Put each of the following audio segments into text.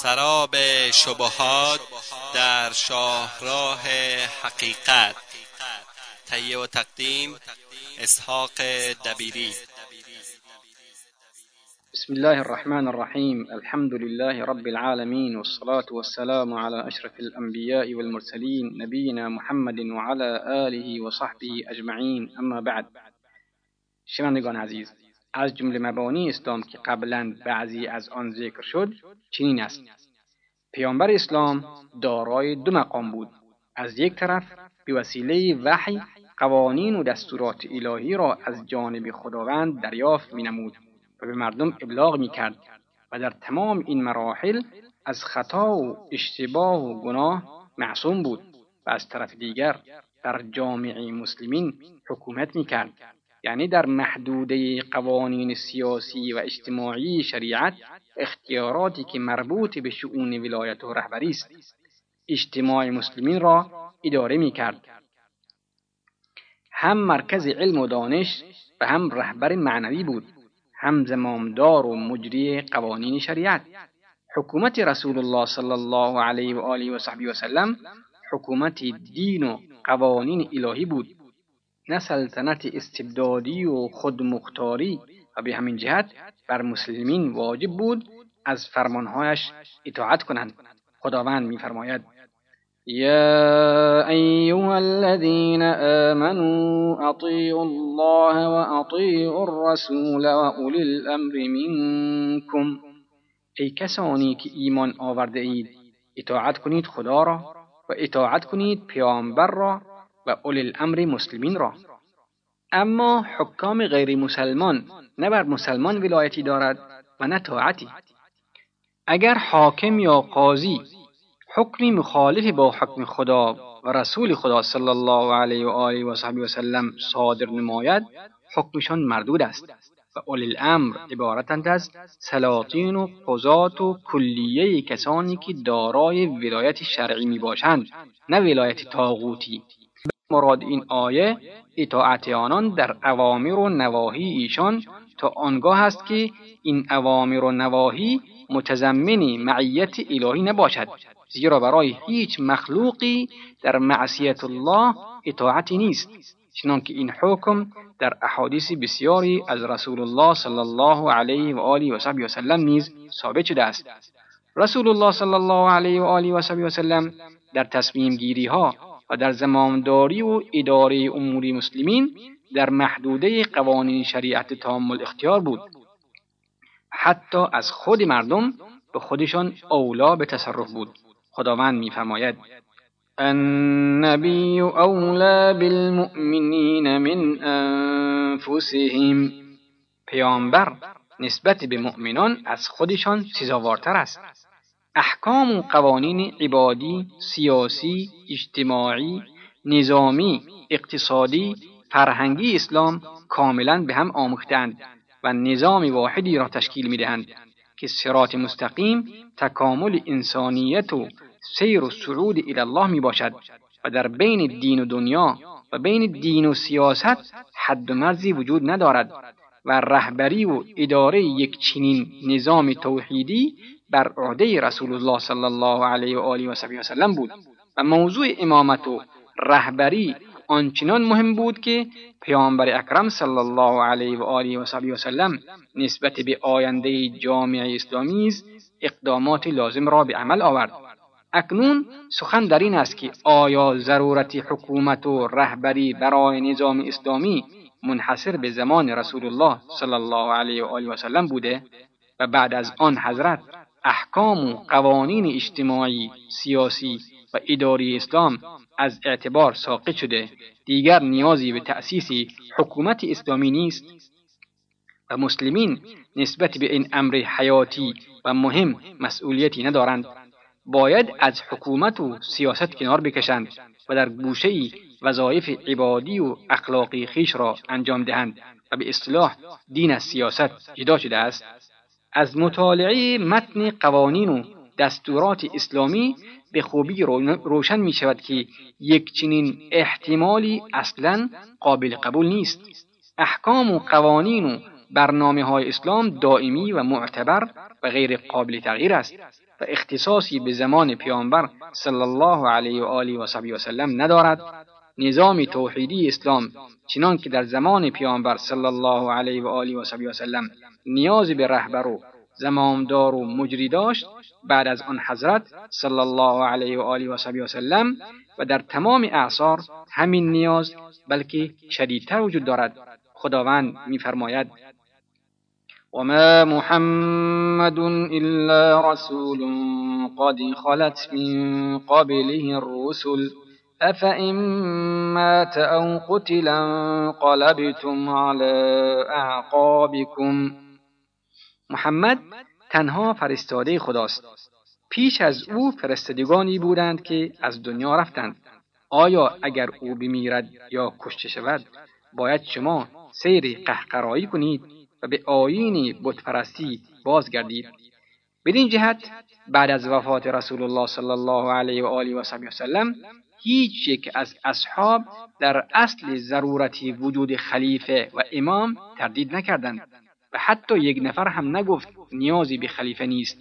سراب شبهات در شاهراه حقیقت. تهیه و تقدیم اسحاق دبیری. بسم الله الرحمن الرحيم الحمد لله رب العالمين والصلاة والسلام على أشرف الأنبياء والمرسلين نبينا محمد وعلى آله وصحبه أجمعين أما بعد شنوندگان عزیز از جمله مبانی اسلام که قبلا بعضی از آن ذکر شد چنین است. پیامبر اسلام دارای دو مقام بود. از یک طرف به وسیله وحی قوانین و دستورات الهی را از جانب خداوند دریافت می نمود و به مردم ابلاغ می کرد و در تمام این مراحل از خطا و اشتباه و گناه معصوم بود و از طرف دیگر در جامعه مسلمین حکومت می کرد یعنی در محدوده قوانین سیاسی و اجتماعی شریعت اختیاراتی که مربوط به شؤون ولایت و رهبری است اجتماع مسلمین را اداره می کرد هم مرکز علم و دانش و هم رهبر معنوی بود هم زمامدار و مجری قوانین شریعت. حکومت رسول الله صلی الله علیه و آله و صحبی و سلم حکومت دین و قوانین الهی بود. نه سلطنت استبدادی و خودمختاری و به همین جهت بر مسلمین واجب بود از فرمانهایش اطاعت کنند. خداوند میفرماید یا ایها الذین آمنوا اطیعوا الله و اطیعوا الرسول و اولی الامر منکم. ای کسانی که ایمان آورده اید اطاعت کنید خدا را و اطاعت کنید پیامبر را و اولی الامر مسلمین را. اما حکام غیر مسلمان نه بر مسلمان ولایتی دارد و نه طاعتی. اگر حاکم یا قاضی حکمی مخالف با حکم خدا و رسول خدا صلی الله علیه و آله و صحبی و سلم صادر نماید حکمشان مردود است و اولی الامر عبارتند از سلاطین و قضات و کلیه کسانی که دارای ولایت شرعی می باشند نه ولایت تاغوتی مراد این آیه اطاعت آنان در اوامر و نواهی ایشان تا آنگاه است که این اوامر و نواهی متضمن معیت الهی نباشد زیرا برای هیچ مخلوقی در معصیت الله اطاعتی نیست چنانکه این حکم در احادیث بسیاری از رسول الله صلی الله علیه و آله و صحبی وسلم نیز ثابت شده است. رسول الله صلی الله علیه و آله و صحبی وسلم در تصمیم گیری ها و در زمامداری و اداره امور مسلمین در محدوده قوانین شریعت تام الاختیار بود. حتی از خود مردم به خودشان اولا به تصرف بود. خداوند میفرماید النبی اولا بالمؤمنین من انفسهم. پیامبر نسبت به مؤمنان از خودشان سزاوارتر است. احکام و قوانین عبادی، سیاسی، اجتماعی، نظامی، اقتصادی، فرهنگی اسلام کاملا به هم آموختند و نظام واحدی را تشکیل می‌دهند که سرات مستقیم تکامل انسانیت و سیر و صعود الی الله می باشد و در بین دین و دنیا و بین دین و سیاست حد و مرزی وجود ندارد و رهبری و اداره یک چنین نظام توحیدی بر عهده رسول الله صلی الله علیه و آله و وسلم بود و موضوع امامت و رهبری آنچنان مهم بود که پیامبر اکرم صلی الله علیه و آله و وسلم نسبت به آینده جامعه اسلامی اقدامات لازم را به عمل آورد. اکنون سخن در این است که آیا ضرورت حکومت و رهبری برای نظام اسلامی منحصر به زمان رسول الله صلی الله علیه و آله و سلم بوده؟ و بعد از آن حضرت احکام و قوانین اجتماعی سیاسی و اداری اسلام از اعتبار ساقط شده. دیگر نیازی به تأسیس حکومت اسلامی نیست و مسلمین نسبت به این امر حیاتی و مهم مسئولیتی ندارند. باید از حکومت و سیاست کنار بکشند و در گوشه وظایف عبادی و اخلاقی خیش را انجام دهند و به اصطلاح دین از سیاست جدا شده است. از مطالعه متن قوانین و دستورات اسلامی به خوبی روشن می شود که یک چنین احتمالی اصلا قابل قبول نیست. احکام و قوانین و برنامه های اسلام دائمی و معتبر و غیر قابل تغییر است و اختصاصی به زمان پیامبر صلی الله علیه و آله و صحبی و سلم ندارد. نظام توحیدی اسلام چنان که در زمان پیامبر صلی الله علیه و آله و صحبی و سلم نیاز به رهبر و زمامدار و مجری داشت بعد از آن حضرت صلی الله علیه و آله و صحبی و سلم و در تمام اعصار همین نیاز بلکه شدیدتر وجود دارد. خداوند میفرماید وما محمد إلا رسول قد خلت من قبله الرسل. أفإن مات أو قتل انقلبتم على أعقابكم. محمد تنها فرستاده خداست. پیش از او فرستادگانی بودند که از دنیا رفتند. آیا اگر او بمیرد یا کشته شود باید شما سیر قهقرایی کنید و به آیین بتپرستی بازگردید. بدین جهت بعد از وفات رسول الله صلی الله علیه و آله و وسلم هیچ یک از اصحاب در اصل ضرورتی وجود خلیفه و امام تردید نکردند. و حتی یک نفر هم نگفت نیازی به خلیفه نیست.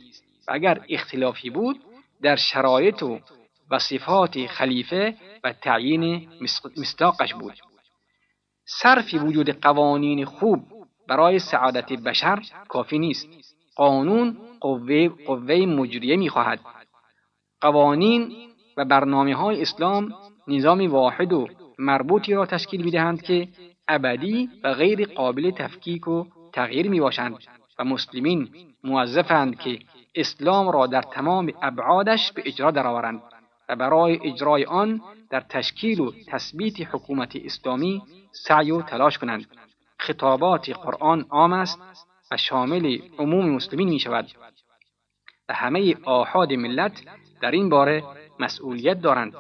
و اگر اختلافی بود در شرایط و و صفات خلیفه و تعیین مستاقش بود. صرف وجود قوانین خوب برای سعادت بشر کافی نیست. قانون قوه, قوه مجریه می‌خواهد. قوانین و برنامه های اسلام نظام واحد و مربوطی را تشکیل می‌دهند که ابدی و غیر قابل تفکیک و تغییر می باشند و مسلمین موظفند که اسلام را در تمام ابعادش به اجرا درآورند و برای اجرای آن در تشکیل و تثبیت حکومت اسلامی سعی و تلاش کنند. خطابات قرآن عام است و شامل عموم مسلمین می شود و همه آحاد ملت در این باره مسئولیت دارند.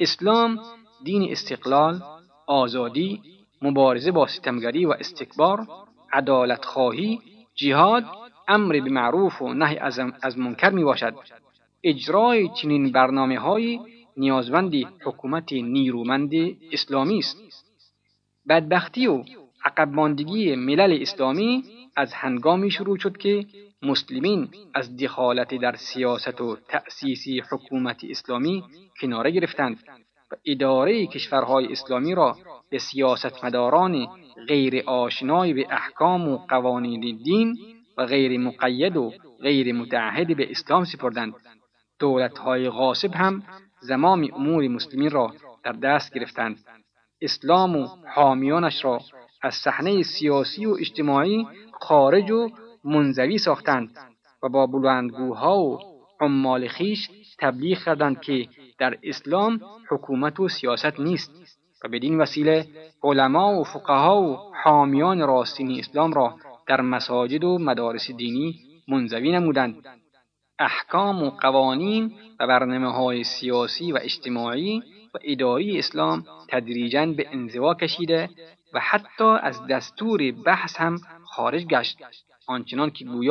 اسلام دین استقلال آزادی مبارزه با ستمگری و استکبار عدالت خواهی جهاد امر به معروف و نهی از منکر می باشد اجرای چنین برنامه های نیازمند حکومت نیرومند اسلامی است. بدبختی و عقب ماندگی ملل اسلامی از هنگامی شروع شد که مسلمین از دخالت در سیاست و تأسیس حکومت اسلامی کناره گرفتند. و اداره کشورهای اسلامی را به سیاستمداران غیر آشنای به احکام و قوانین دین و غیر مقید و غیر متعهد به اسلام سپردند. دولتهای غاصب هم زمام امور مسلمین را در دست گرفتند. اسلام و حامیانش را از صحنه سیاسی و اجتماعی خارج و منزوی ساختند و با بلندگوها و عمال خیش تبلیغ کردند که در اسلام حکومت و سیاست نیست و بدین وسیله علما و فقها و حامیان راستین اسلام را در مساجد و مدارس دینی منزوی نمودند. احکام و قوانین و برنامه های سیاسی و اجتماعی و اداری اسلام تدریجا به انزوا کشیده و حتی از دستور بحث هم خارج گشت. آنچنان که گویا